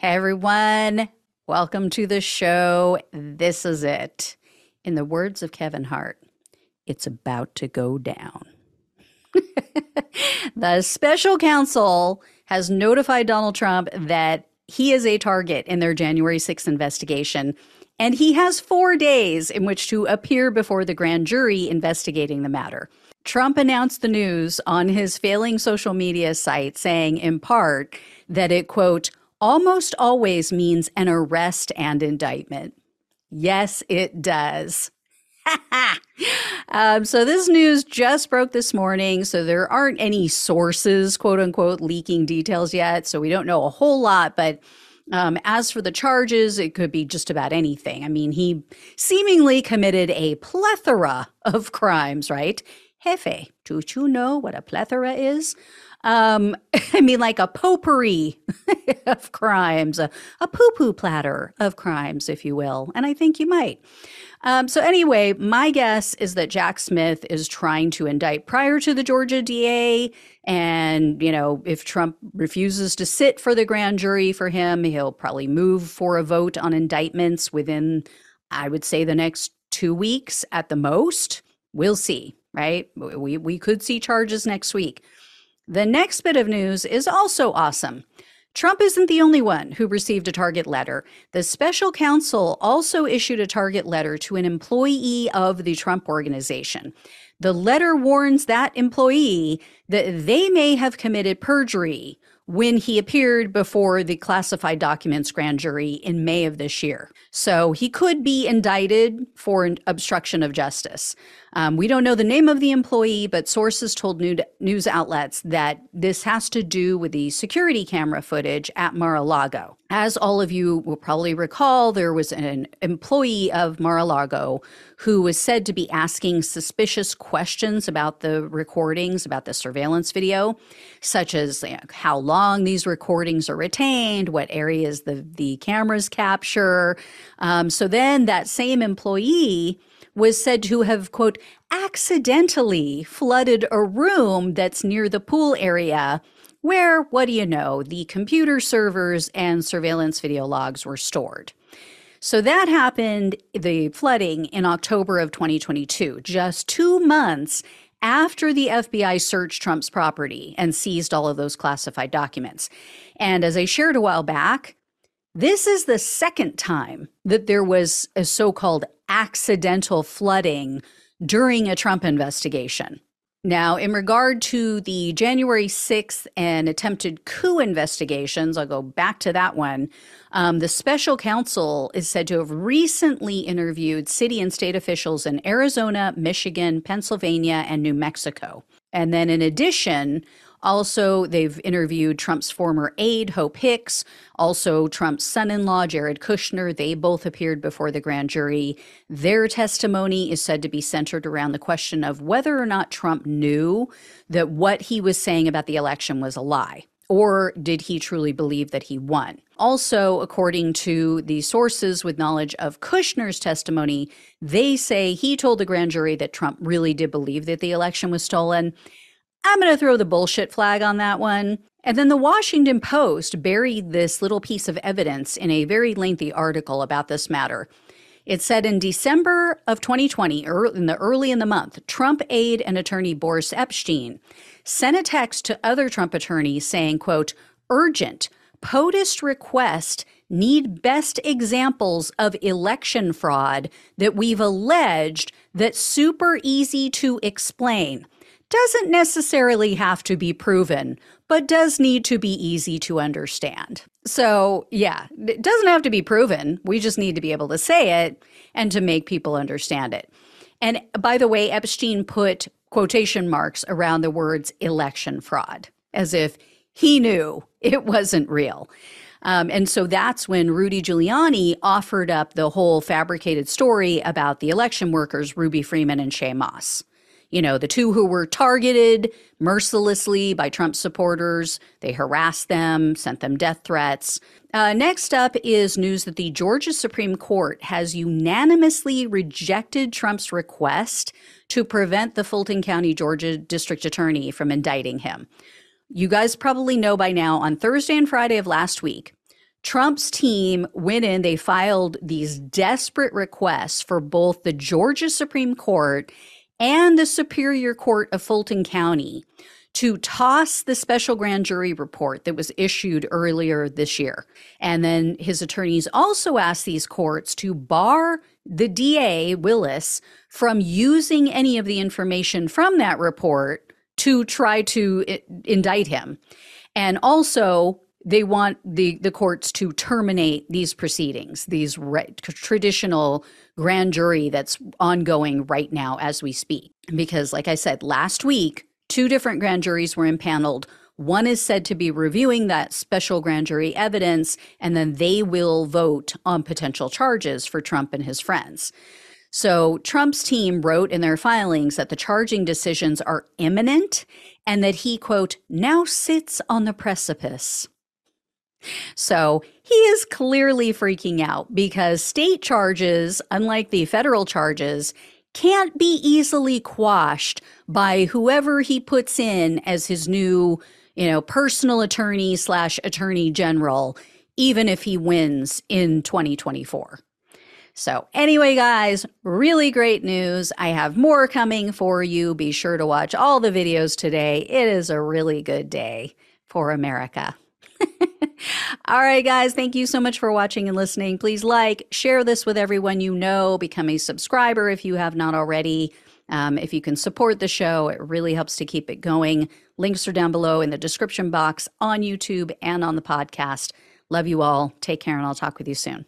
Hey everyone, welcome to the show. This is it. In the words of Kevin Hart, it's about to go down. the special counsel has notified Donald Trump that he is a target in their January 6th investigation, and he has four days in which to appear before the grand jury investigating the matter. Trump announced the news on his failing social media site, saying in part that it, quote, almost always means an arrest and indictment. Yes, it does. um, so this news just broke this morning. So there aren't any sources, quote unquote, leaking details yet. So we don't know a whole lot. But um, as for the charges, it could be just about anything. I mean, he seemingly committed a plethora of crimes, right? Jefe, do you know what a plethora is? Um, I mean, like a potpourri of crimes, a, a poo poo platter of crimes, if you will. And I think you might. Um, so, anyway, my guess is that Jack Smith is trying to indict prior to the Georgia DA. And, you know, if Trump refuses to sit for the grand jury for him, he'll probably move for a vote on indictments within, I would say, the next two weeks at the most. We'll see, right? We, we could see charges next week. The next bit of news is also awesome. Trump isn't the only one who received a target letter. The special counsel also issued a target letter to an employee of the Trump organization. The letter warns that employee that they may have committed perjury when he appeared before the classified documents grand jury in May of this year. So he could be indicted for obstruction of justice. Um, we don't know the name of the employee, but sources told news outlets that this has to do with the security camera footage at Mar a Lago. As all of you will probably recall, there was an employee of Mar a Lago who was said to be asking suspicious questions about the recordings, about the surveillance video, such as you know, how long these recordings are retained, what areas the, the cameras capture. Um, so then that same employee was said to have, quote, accidentally flooded a room that's near the pool area where, what do you know, the computer servers and surveillance video logs were stored. So that happened, the flooding in October of 2022, just two months after the FBI searched Trump's property and seized all of those classified documents. And as I shared a while back, this is the second time that there was a so called accidental flooding during a Trump investigation. Now, in regard to the January 6th and attempted coup investigations, I'll go back to that one. Um, the special counsel is said to have recently interviewed city and state officials in Arizona, Michigan, Pennsylvania, and New Mexico. And then, in addition, also, they've interviewed Trump's former aide, Hope Hicks, also Trump's son in law, Jared Kushner. They both appeared before the grand jury. Their testimony is said to be centered around the question of whether or not Trump knew that what he was saying about the election was a lie. Or did he truly believe that he won? Also, according to the sources with knowledge of Kushner's testimony, they say he told the grand jury that Trump really did believe that the election was stolen. I'm going to throw the bullshit flag on that one. And then the Washington Post buried this little piece of evidence in a very lengthy article about this matter. It said in December of 2020, in the early in the month, Trump aide and attorney Boris Epshteyn sent a text to other Trump attorneys saying, quote, urgent, POTUS request need best examples of election fraud that we've alleged that super easy to explain doesn't necessarily have to be proven, but does need to be easy to understand. So, yeah, it doesn't have to be proven. We just need to be able to say it and to make people understand it. And by the way, Epshteyn put quotation marks around the words election fraud, as if he knew it wasn't real. Um, and so that's when Rudy Giuliani offered up the whole fabricated story about the election workers, Ruby Freeman and Shaye Moss you know, the two who were targeted mercilessly by Trump supporters. They harassed them, sent them death threats. Uh, next up is news that the Georgia Supreme Court has unanimously rejected Trump's request to prevent the Fulton County, Georgia District Attorney from indicting him. You guys probably know by now on Thursday and Friday of last week, Trump's team went in, they filed these desperate requests for both the Georgia Supreme Court and the Superior Court of Fulton County to toss the special grand jury report that was issued earlier this year. And then his attorneys also asked these courts to bar the DA, Willis, from using any of the information from that report to try to indict him. And also, they want the, the courts to terminate these proceedings, these traditional grand jury that's ongoing right now as we speak. Because, like I said, last week, two different grand juries were impaneled. One is said to be reviewing that special grand jury evidence, and then they will vote on potential charges for Trump and his friends. So, Trump's team wrote in their filings that the charging decisions are imminent and that he, quote, now sits on the precipice so he is clearly freaking out because state charges, unlike the federal charges, can't be easily quashed by whoever he puts in as his new, you know, personal attorney slash attorney general, even if he wins in 2024. So, anyway, guys, really great news. I have more coming for you. Be sure to watch all the videos today. It is a really good day for America. All right, guys, thank you so much for watching and listening. Please like, share this with everyone you know, become a subscriber if you have not already. Um, if you can support the show, it really helps to keep it going. Links are down below in the description box on YouTube and on the podcast. Love you all. Take care, and I'll talk with you soon.